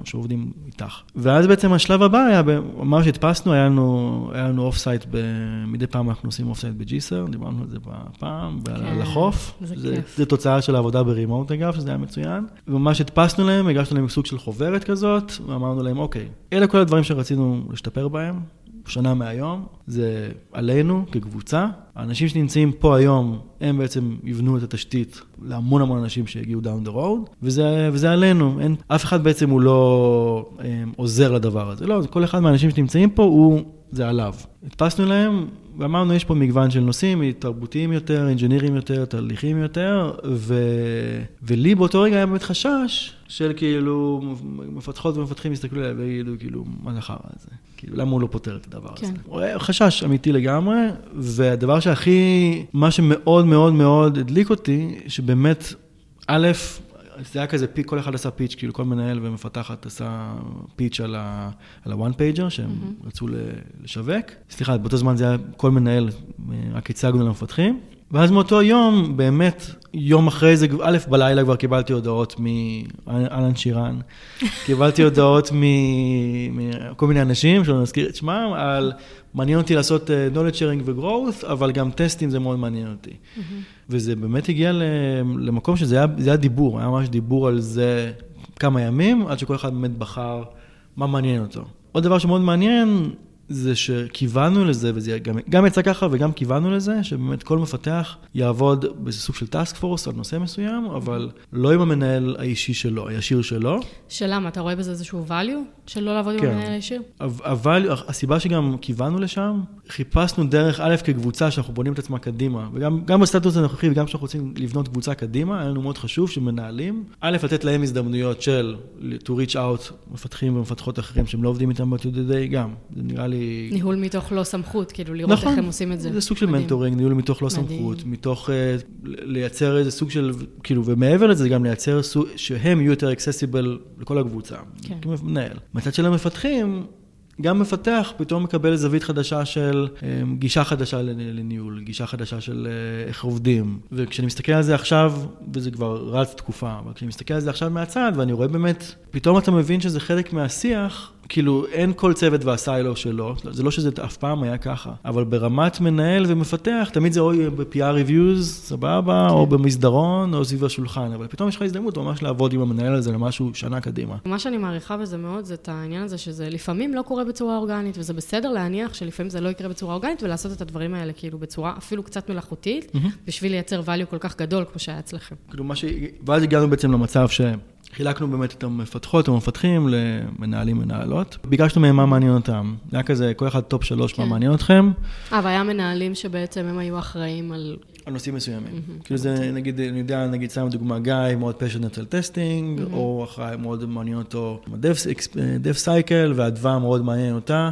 שעובדים איתך. ואז בעצם השלב הבא היה, ממש הדפסנו, היה לנו, היה לנו off-site, ב... מדי פעם אנחנו עושים off-site בג'יסר, דיברנו על זה פעם, כן, על החוף. זה, זה כיף. זה תוצאה של העבודה ב remote אגב, שזה היה מצוין. וממש הדפסנו להם, הגשנו להם סוג של חוברת כזאת, ואמרנו להם, אוקיי, אלה כל הדברים שרצינו להשתפר בהם, שנה מהיום, זה עלינו כקבוצה. האנשים שנמצאים פה היום, הם בעצם יבנו את התשתית להמון המון אנשים שיגיעו down the road, וזה, וזה עלינו. אין, אף אחד בעצם הוא לא הם, אה, עוזר לדבר הזה. לא, כל אחד מהאנשים שנמצאים פה, הוא, זה עליו. הדפסנו להם, ואמרנו, יש פה מגוון של נושאים, תרבותיים יותר, אינג'ינירים יותר, תהליכים יותר, ו... ולי באותו רגע היה באמת חשש של כאילו, מפתחות ומפתחים יסתכלו עליהם ויגידו, כאילו, מה זה החרא הזה? כאילו, למה הוא לא פותר את הדבר כן. הזה? חשש אמיתי לגמרי, והדבר שהכי, מה שמאוד מאוד מאוד הדליק אותי, שבאמת, א', זה היה כזה, כל אחד עשה פיץ', כאילו כל מנהל ומפתחת עשה פיץ' על ה-one pager שהם mm-hmm. רצו לשווק. סליחה, באותו זמן זה היה כל מנהל, רק הצגנו למפתחים. ואז מאותו יום, באמת, יום אחרי זה, א', בלילה כבר קיבלתי הודעות מאלן שירן, <laughs> קיבלתי הודעות מכל מיני אנשים, שלא נזכיר את שמם, על מעניין אותי לעשות אה, knowledge sharing ו-growth, אבל גם טסטים זה מאוד מעניין אותי. Mm-hmm. וזה באמת הגיע למקום שזה היה, היה דיבור, היה ממש דיבור על זה כמה ימים, עד שכל אחד באמת בחר מה מעניין אותו. עוד דבר שמאוד מעניין, זה שכיוונו לזה, וזה גם, גם יצא ככה וגם כיוונו לזה, שבאמת כל מפתח יעבוד באיזה סוג של טאסק פורס על נושא מסוים, אבל לא עם המנהל האישי שלו, הישיר שלו. שלמה, אתה רואה בזה איזשהו value של לא לעבוד כן. עם המנהל הישיר? אבל הסיבה שגם כיוונו לשם, חיפשנו דרך א' כקבוצה שאנחנו בונים את עצמה קדימה, וגם בסטטוס הנוכחי וגם כשאנחנו רוצים לבנות קבוצה קדימה, היה לנו מאוד חשוב שמנהלים, א', לתת להם הזדמנויות של to reach out מפתחים ומפתחות אחרים שהם לא עובדים איתם ב-day גם, זה נראה לי... ניהול מתוך לא סמכות, כאילו לראות נכון, איך הם עושים את זה. זה סוג של mentoring, ניהול מתוך לא מדהים. סמכות, מתוך uh, לייצר איזה סוג של, כאילו, ומעבר לזה גם לייצר סוג, שהם יהיו יותר accessible לכל הקבוצה, כן. כמנהל. מצד של המפתחים, גם מפתח פתאום מקבל זווית חדשה של אמ, גישה חדשה לניהול, גישה חדשה של אה, איך עובדים. וכשאני מסתכל על זה עכשיו, וזה כבר רץ תקופה, אבל כשאני מסתכל על זה עכשיו מהצד, ואני רואה באמת, פתאום אתה מבין שזה חלק מהשיח, כאילו, אין כל צוות והסיילו שלו, זה לא שזה אף פעם היה ככה, אבל ברמת מנהל ומפתח, תמיד זה או ב-PR reviews, סבבה, כן. או במסדרון, או סביב השולחן, אבל פתאום יש לך הזדמנות ממש לעבוד עם המנהל הזה למשהו שנה קדימה. מה שאני מעריכה בזה מאוד, זה את העניין הזה שזה לפעמים לא קורה בצורה אורגנית, וזה בסדר להניח שלפעמים זה לא יקרה בצורה אורגנית, ולעשות את הדברים האלה כאילו בצורה אפילו קצת מלאכותית, mm-hmm. בשביל לייצר value כל כך גדול כמו שהיה אצלכם. כאילו מה ש... ואז הגענו בעצם למצב ש... חילקנו באמת את המפתחות, המפתחים, למנהלים, מנהלות. ביקשנו מהם מה מעניין אותם. היה כזה, כל אחד top שלוש, כן. מה מעניין אתכם. אה, והיה מנהלים שבעצם הם היו אחראים על... על נושאים מסוימים. Mm-hmm. כאילו זה, נגיד, אני יודע, נגיד, סתם דוגמה, גיא מאוד passionate על testing, mm-hmm. או אחראי מאוד מעניין אותו ה-dev cycle, ואדווה מאוד מעניין אותה.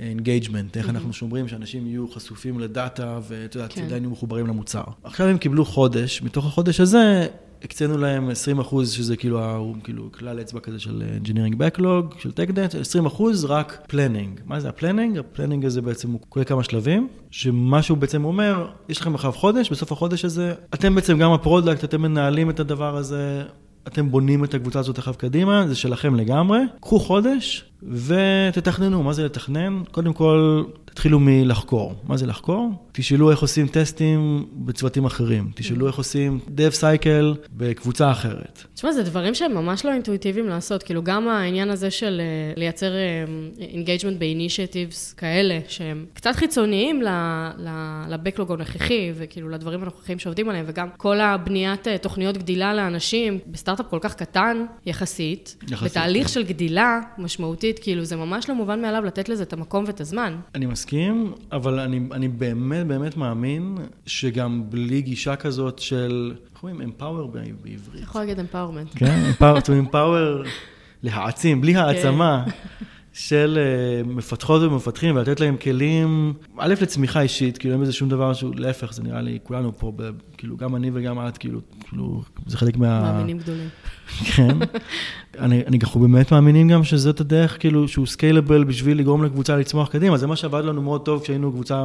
engagement, איך אנחנו שומרים שאנשים יהיו חשופים לדאטה, ואת יודעת, כן. עדיין יהיו מחוברים למוצר. עכשיו הם קיבלו חודש, מתוך החודש הזה, הקצינו להם 20 אחוז, שזה כאילו, כאילו כלל אצבע כזה של Engineering Backlog, של Tech Debt, 20 אחוז רק planning. מה זה ה planning? ה planning הזה בעצם הוא כולל כמה שלבים, שמה שהוא בעצם אומר, יש לכם עכשיו חודש, בסוף החודש הזה, אתם בעצם גם ה product, אתם מנהלים את הדבר הזה. אתם בונים את הקבוצה הזאת עכשיו קדימה, זה שלכם לגמרי. קחו חודש ותתכננו. מה זה לתכנן? קודם כל, תתחילו מלחקור. מה זה לחקור? תשאלו איך עושים טסטים בצוותים אחרים. תשאלו איך עושים dev cycle בקבוצה אחרת. תשמע, זה דברים שהם ממש לא אינטואיטיביים לעשות. כאילו, גם העניין הזה של אה, לייצר engagement ב initiatives כאלה, שהם קצת חיצוניים ל backlog הנוכחי, וכאילו לדברים הנוכחיים שעובדים עליהם, וגם כל הבניית אה, תוכניות גדילה לאנשים, בסטארט-אפ כל כך קטן יחסית, יחסית, בתהליך כן. של גדילה משמעותית, כאילו, זה ממש לא מובן מאליו לתת לזה את המקום ואת הזמן. אני מסכים, אבל אני, אני באמת באמת מאמין שגם בלי גישה כזאת של, איך אומרים? ב- בעברית. יכול להגיד אמפאורמנט. כן, to empower, להעצים, בלי העצמה של אה, מפתחות ומפתחים ולתת להם כלים, א', לצמיחה אישית, כאילו אין בזה שום דבר שהוא, להפך, זה נראה לי, כולנו פה, כאילו, גם אני וגם את, כאילו, כאילו, זה חלק מה... מאמינים גדולים. כן. אני, אני, אנחנו באמת מאמינים גם שזאת הדרך, כאילו, שהוא סקיילבל בשביל לגרום לקבוצה לצמוח קדימה. זה מה שעבד לנו מאוד טוב כשהיינו קבוצה,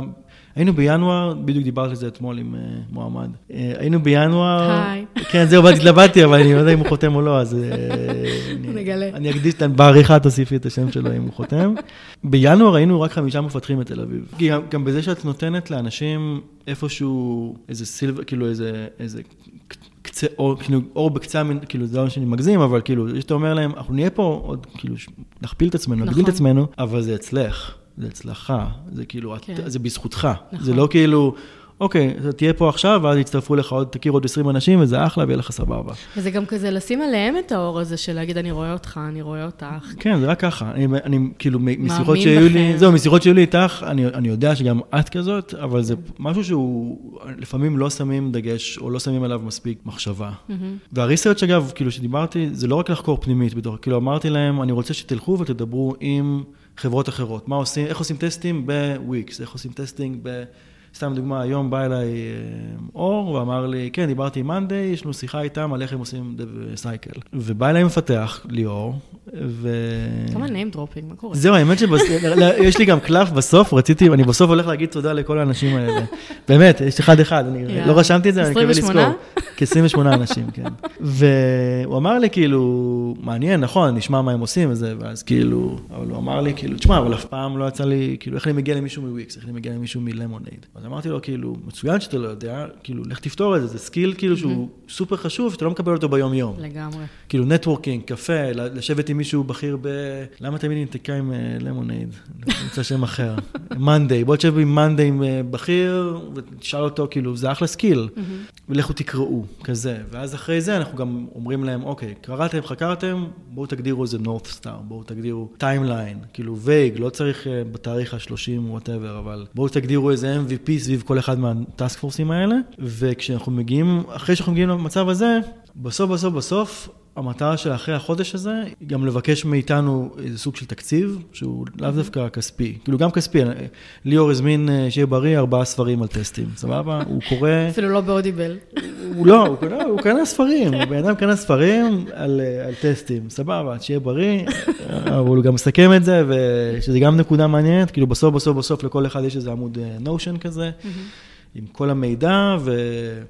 היינו בינואר, בדיוק דיברתי על זה אתמול עם uh, מועמד. Uh, היינו בינואר, היי. כן, זהו, התלבטתי, אבל אני לא יודע אם הוא חותם או לא, אז... uh, אני- נגלה. אני אקדיש, בעריכה תוסיפי את השם שלו אם הוא חותם. בינואר היינו רק חמישה מפתחים בתל אביב. כי גם, גם בזה שאת נותנת לאנשים איפשהו איזה סילבר, כאילו איזה, איזה קצה אור, כאילו אור בקצה, כאילו זה לא שאני מגזים, אבל כאילו, שאתה אומר להם, אנחנו נהיה פה עוד, כאילו, נכפיל את עצמנו, נגדיל את נכון. עצמנו, אבל זה אצלך, זה אצלך, זה כאילו, כן. את, זה בזכותך. נכון. זה לא כאילו... אוקיי, אתה תהיה פה עכשיו, ואז יצטרפו לך עוד, תכיר עוד 20 אנשים, וזה אחלה, ויהיה לך סבבה. וזה גם כזה לשים עליהם את האור הזה של להגיד, אני רואה אותך, אני רואה אותך. כן, זה רק ככה. אני, אני כאילו, משיחות שהיו לי. זהו, משיחות שהיו לי איתך, אני, אני יודע שגם את כזאת, אבל זה משהו שהוא, לפעמים לא שמים דגש, או לא שמים עליו מספיק מחשבה. והריסרצ' אגב, כאילו, שדיברתי, זה לא רק לחקור פנימית בתוך, כאילו, אמרתי להם, אני רוצה שתלכו ותדברו עם חברות אחרות. מה עושים, איך עושים טסטים בוויקס, איך עושים testing ב... סתם דוגמה, היום בא אליי אה, אור ואמר לי, כן, דיברתי עם monday, יש לנו שיחה איתם על איך הם עושים cycle. ובא אליי מפתח, ליאור, ו... כמה name dropping, מה קורה? זהו, האמת שיש לי גם קלף בסוף, רציתי, אני בסוף הולך להגיד תודה לכל האנשים האלה. <laughs> באמת, יש אחד-אחד, אני. לא רשמתי את זה, אני מקווה 28? לזכור. כ-28 אנשים, כן. והוא אמר לי, כאילו, מעניין, נכון, נשמע מה הם עושים וזה, ואז כאילו, אבל הוא אמר לי, כאילו, תשמע, אבל אף פעם לא יצא לי, כאילו, איך אני מגיע למישהו מוויקס, איך אני מגיע למישהו מ Lemonade. אז אמרתי לו, כאילו, מצוין שאתה לא יודע, כאילו, לך תפתור את זה, זה skill, כאילו, שהוא סופר חשוב, שאתה לא מקבל אותו ביום-יום. לגמרי. כאילו networking, קפה, לשבת עם מישהו בכיר ב... למה תמיד אני נתקע עם אה, Lemonade? אני רוצה שם אחר. <laughs> monday, בוא תשב עם monday עם אה, בכיר ותשאל אותו, כאילו, זה אחלה skill. ולכו תקראו, כזה. ואז אחרי זה אנחנו גם אומרים להם, אוקיי, קראתם, חקרתם, בואו תגדירו איזה North Star, בואו תגדירו timeline, כאילו vague, לא צריך אה, בתאריך ה-30 whatever, אבל בואו תגדירו איזה MVP סביב כל אחד מה task force ים האלה, וכשאנחנו מגיעים, אחרי שאנחנו מגיעים למצב הזה, בסוף, בסוף, בסוף, המטרה של אחרי החודש הזה, היא גם לבקש מאיתנו איזה סוג של תקציב, שהוא לאו דווקא כספי. כאילו גם כספי, ליאור הזמין, אה, שיהיה בריא, ארבעה ספרים על טסטים, סבבה? הוא קורא... <laughs> אפילו לא באודיבל. הוא לא, הוא קנה, הוא קנה ספרים, הבן אדם קנה ספרים על, אה, על טסטים, סבבה, שיהיה בריא, אבל הוא גם מסכם את זה, ושזה גם נקודה מעניינת, כאילו בסוף, בסוף, בסוף לכל אחד יש איזה עמוד נושן כזה, עם כל המידע, ו,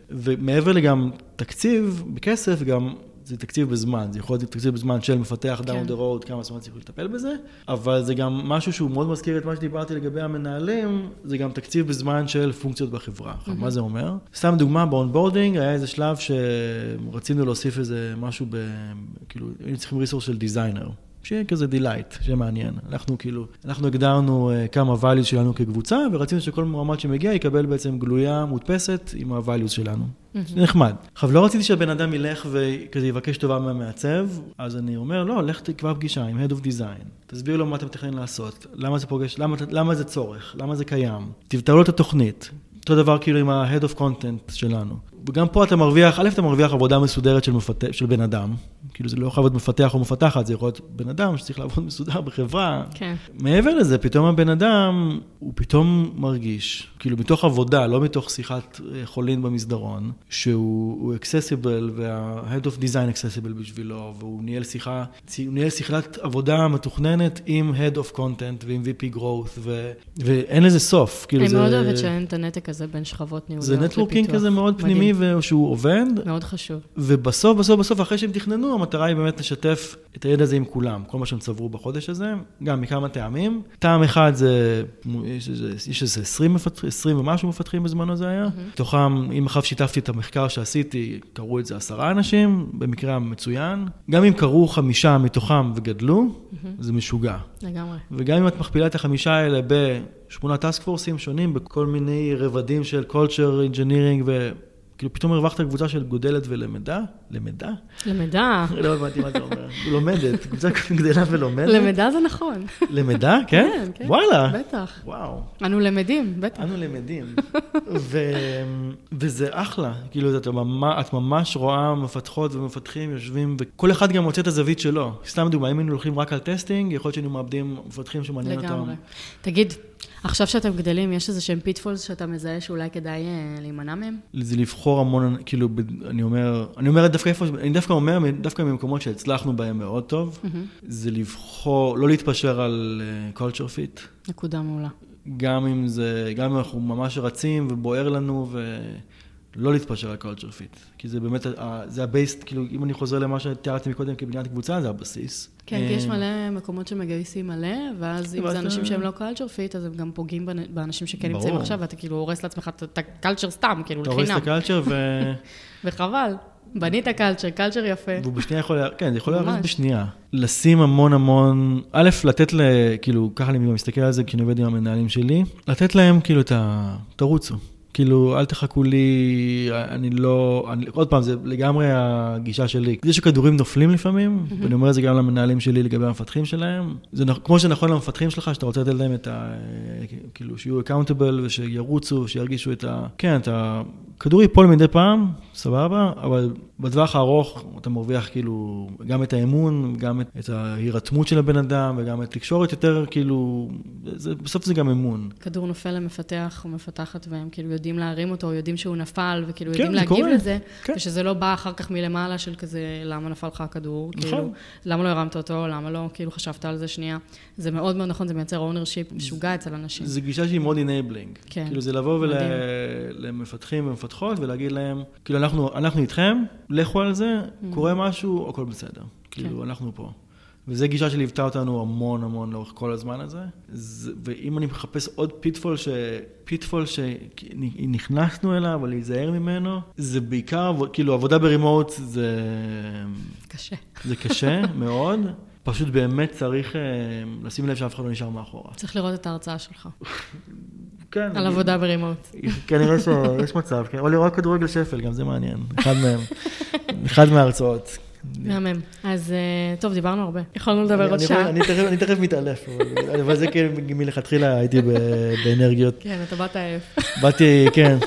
ומעבר לגם תקציב בכסף, גם זה תקציב בזמן, זה יכול להיות תקציב בזמן של מפתח כן. down the road, כמה זמן צריך לטפל בזה, אבל זה גם משהו שהוא מאוד מזכיר את מה שדיברתי לגבי המנהלים, זה גם תקציב בזמן של פונקציות בחברה. עכשיו, מה זה אומר? סתם דוגמה, ב onboarding היה איזה שלב שרצינו להוסיף איזה משהו ב... כאילו, היינו צריכים resources של designer. שיהיה כזה delight, שיהיה מעניין. אנחנו כאילו, אנחנו הגדרנו uh, כמה values שלנו כקבוצה, ורצינו שכל מועמד שמגיע יקבל בעצם גלויה מודפסת עם ה-values שלנו. זה נחמד. עכשיו, לא רציתי שהבן אדם ילך וכזה יבקש טובה מהמעצב, אז אני אומר, לא, לך תקבע פגישה עם Head of Design, תסביר לו מה אתה מתכנן לעשות, למה זה פוגש, למה, למה זה צורך, למה זה קיים, תבטלו את התוכנית. אותו דבר כאילו עם ה-Head of Content שלנו. וגם פה אתה מרוויח, א', אתה מרוויח עבודה מסודרת של, מפת... של בן אדם, כאילו זה לא יכול להיות מפתח או מפתחת, זה יכול להיות בן אדם שצריך לעבוד <laughs> מסודר בחברה. כן. מעבר לזה, פתאום הבן אדם, הוא פתאום מרגיש, כאילו מתוך עבודה, לא מתוך שיחת אה, חולין במסדרון, שהוא accessible וה-head of design accessible בשבילו, והוא ניהל שיחה, הוא ניהל שיחת עבודה מתוכננת עם head of content ועם VP growth, ו, ואין לזה סוף. כאילו אני זה, מאוד אוהבת שאין את הנתק הזה בין שכבות ניהוליות זה לפיתוח. נטוורקינג כזה מאוד מדהים. פנימי ושהוא עובד, מאוד חשוב. ובסוף, בסוף, בסוף, אחרי שהם תכננו, המטרה היא באמת לשתף את הידע הזה עם כולם, כל מה שהם צברו בחודש הזה, גם מכמה טעמים. טעם אחד זה, יש איזה, יש איזה 20, מפתח, 20 ומשהו מפתחים בזמנו זה היה. מתוכם, אם אחר שיתפתי את המחקר שעשיתי, קראו את זה עשרה אנשים, במקרה המצוין. גם אם קראו חמישה מתוכם וגדלו, זה משוגע. לגמרי. וגם אם את מכפילה את החמישה האלה בשמונה task force ים שונים, בכל מיני רבדים של culture engineering, וכאילו פתאום הרווחת קבוצה שגודלת ולמדה, למדה? למדה. <laughs> לא הבנתי מה אתה אומר. לומדת, <laughs> קבוצה גדלה ולומדת. למדה זה נכון. למדה, <laughs> כן? כן, כן. וואלה. בטח. וואו. אנו למדים, בטח. אנו למדים. ו... וזה אחלה, כאילו את ממש, את ממש רואה מפתחות ומפתחים יושבים, וכל אחד גם מוצא את הזווית שלו. סתם דוגמא, אם היינו הולכים רק על testing, יכול להיות שהיינו מאבדים מפתחים שמעניין אותם. לגמרי. תגיד, עכשיו שאתם גדלים, יש איזה שהם pitfalls שאתה מזהה שאולי כדאי אה, להימנע מהם? זה לבחור המון, כאילו, אני אומר, אני אומר דווקא איפה, אני דווקא אומר, דווקא ממקומות שהצלחנו בהם מאוד טוב, זה לבחור, לא להתפשר על uh, culture fit. נקודה מעולה. גם אם זה, גם אם אנחנו ממש רצים ובוער לנו, ולא להתפשר על culture fit. כי זה באמת, זה ה base, כאילו, אם אני חוזר למה שתיארתי מקודם כבניית קבוצה, זה הבסיס. כן, כי יש אה, מלא מקומות שמגייסים מלא, ואז אם זה אנשים שהם לא culture fit, אז הם גם פוגעים באנשים שכן נמצאים. עכשיו, ואתה כאילו הורס לעצמך את- ה culture סתם, כאילו, אתה הורס לחינם. את ה culture, ו... <laughs> וחבל. בנית culture, culture יפה. והוא בשנייה יכול, כן, זה יכול להרוס. בשנייה. לשים המון המון, א', לתת ל... כאילו, ככה אני מסתכל על זה כשאני עובד עם המנהלים שלי, לתת להם כאילו את ה... תרוצו. כאילו, אל תחכו לי, אני לא... אני, עוד פעם, זה לגמרי הגישה שלי. זה שכדורים נופלים לפעמים, ואני אומר את זה גם למנהלים שלי לגבי המפתחים שלהם. זה נכ- כמו שנכון למפתחים שלך, שאתה רוצה לתת להם את ה... כאילו, שיהיו accountable ושירוצו, ושירגישו את ה... כן, את ה... כדור ייפול מדי פעם, סבבה, אבל בטווח הארוך אתה מרוויח כאילו גם את האמון, גם את, את ההירתמות של הבן אדם, וגם את תקשורת יותר כאילו, זה, בסוף זה גם אמון. כדור נופל למפתח או מפתחת, והם כאילו יודעים להרים אותו, או יודעים שהוא נפל, וכאילו כן, יודעים להגיב קורה. לזה, כן. ושזה לא בא אחר כך מלמעלה של כזה, למה נפל לך הכדור, נכון. כאילו, למה לא הרמת אותו, למה לא, כאילו חשבת על זה שנייה. זה מאוד מאוד נכון, זה מייצר ownership משוגע אצל אנשים. זו גישה שהיא מאוד enabling. כן, כאילו זה לבוא מדהים. למפתחים ומפתחות ולהגיד להם, כאילו אנחנו, אנחנו איתכם, לכו על זה, Mm. קורה משהו, הכל בסדר. כאילו, אנחנו פה. וזו גישה שליוותה אותנו המון המון לאורך כל הזמן הזה. זה, ואם אני מחפש עוד pitfall, ש... pitfall שנכנסנו אליו, אבל להיזהר ממנו, זה בעיקר, כאילו, עבודה ב remote זה, קשה. זה קשה <laughs> מאוד. פשוט באמת צריך אה, לשים לב שאף אחד לא נשאר מאחורה. צריך לראות את ההרצאה שלך, <laughs> כן. על עבודה ברימוט. כנראה שיש מצב, כן. או לראות כדורגל שפל, גם זה מעניין. אחד מהם. אחד מההרצאות. מהמם. אז אה, טוב, דיברנו הרבה. יכולנו לדבר עוד שעה. אני תכף- מתעלף, אבל- זה כן, מלכתחילה הייתי ב- באנרגיות. כן, אתה באת עייף. באתי, כן,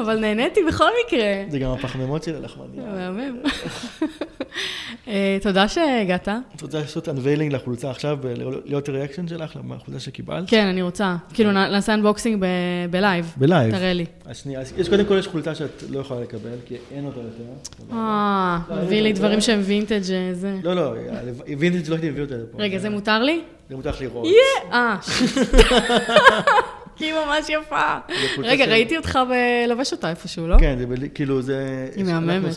אבל נהניתי בכל מקרה. זה גם הפחמימות של הלחמניה. מהמם. אה, תודה שהגעת. את רוצה לעשות unveiling לחולצה עכשיו, להיות ה reaction שלך לחולצה שקיבלת? כן, אני רוצה. כאילו, נעשה unboxing ב- ב live. ב live. תראה לי. אז שנייה, קודם כל יש חולצה שאת לא יכולה לקבל, כי אין אותה יותר. אה, מביא לי דברים שהם וינטג' אה, זה. לא, לא, וינטג' לא הייתי מביא אותה לפה. רגע, זה מותר לי? זה מותר לך לראות. יא! אה, <laughs> היא ממש יפה. רגע, ראיתי אותך לובש אותה איפשהו, לא? כן, זה כאילו, זה... היא מהממת.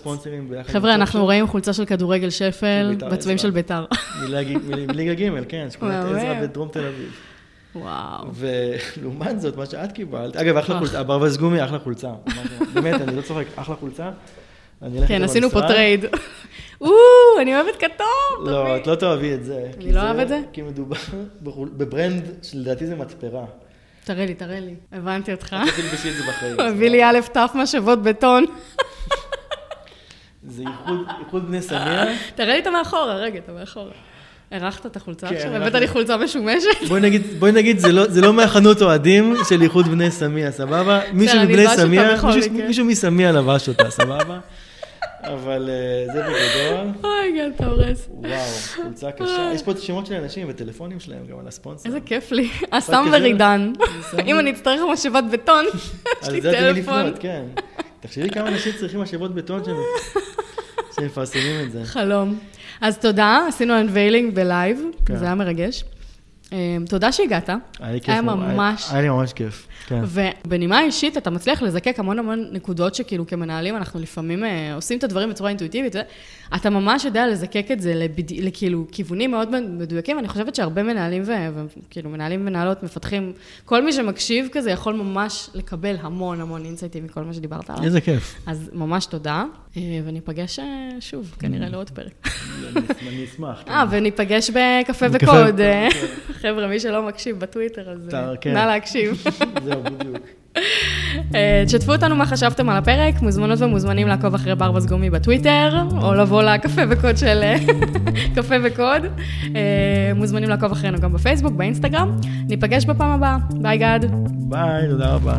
חבר'ה, אנחנו. רואים חולצה של כדורגל של בית"ר בצבעים. של בית"ר. מליגה- ג', כן, <laughs> שכונת. עזרא בדרום תל אביב. וואו. ולעומת זאת, מה שאת קיבלת, אגב, אחלה אוח. חולצה, הברווז גומי, אחלה חולצה. באמת, אני לא צוחק, אחלה חולצה. כן, עשינו פה. trade. או, אני אוהבת כתום, לא. את לא תאהבי את זה. אני לא אוהב את זה? כי מדובר <laughs> בברנד שלדעתי זה מתפרה. תראה לי, תראה לי. הבנתי אותך. אל תלבשי את זה בחיים. <laughs> הביא לי א' ת' משאבות בטון. זה איחוד- בני סמיה. <laughs> תראה לי את המאחורה, רגע, את המאחורה. הרחת את החולצה כן, עכשיו? הבאת לי חולצה משומשת? בואי נגיד, זה לא, זה לא מהחנות אוהדים של איחוד בני סמיה, סבבה? מישהו מבני סמיה. מישהו מסמיה לבש אותה, סבבה? אבל אה, זה בגדול. אוי, גל, אתה הורס. וואו, חולצה קשה. יש פה את השמות של האנשים וטלפונים שלהם גם על הספונסר. איזה כיף לי. אסם קשה. ורידן. אם אני אצטרך משאבת בטון, <laughs> יש לי על זה תמיד טלפון. לפנות, כן. תחשבי כמה אנשים צריכים משאבות בטון <laughs> שמפרסמים את זה. חלום. אז תודה, עשינו unveiling בלייב, כן. זה היה מרגש. אה, תודה שהגעת. היה לי כיף. היה. ממש... היה לי ממש כיף. כן. ובנימה אישית, אתה מצליח לזקק המון המון נקודות שכאילו כמנהלים, אנחנו לפעמים אה, עושים את הדברים בצורה אינטואיטיבית, אתה ממש יודע לזקק את זה. לכאילו כיוונים מאוד מדויקים, אני חושבת שהרבה מנהלים וכאילו מנהלים ומנהלות מפתחים, כל מי שמקשיב כזה יכול ממש לקבל המון המון אינסייטים מכל מה שדיברת עליו. איזה כיף. אז ממש תודה, וניפגש אה, שוב, כנראה לעוד פרק. אני אשמח. כן. אה, וניפגש בקפה. וקוד. אה, <laughs> חבר'ה, מי שלא מקשיב בטוויטר, אז אה, כן. נא להקשיב. <laughs> זהו, בדיוק. <laughs> אה, תשתפו אותנו מה חשבתם על הפרק, מוזמנות ומוזמנים לעקוב אחרי ברבס גומי בטוויטר, או לבוא לקפה וקוד של אה, קפה וקוד. אה, מוזמנים לעקוב אחרינו גם בפייסבוק, באינסטגרם. ניפגש בפעם הבאה. ביי גד. ביי, תודה רבה.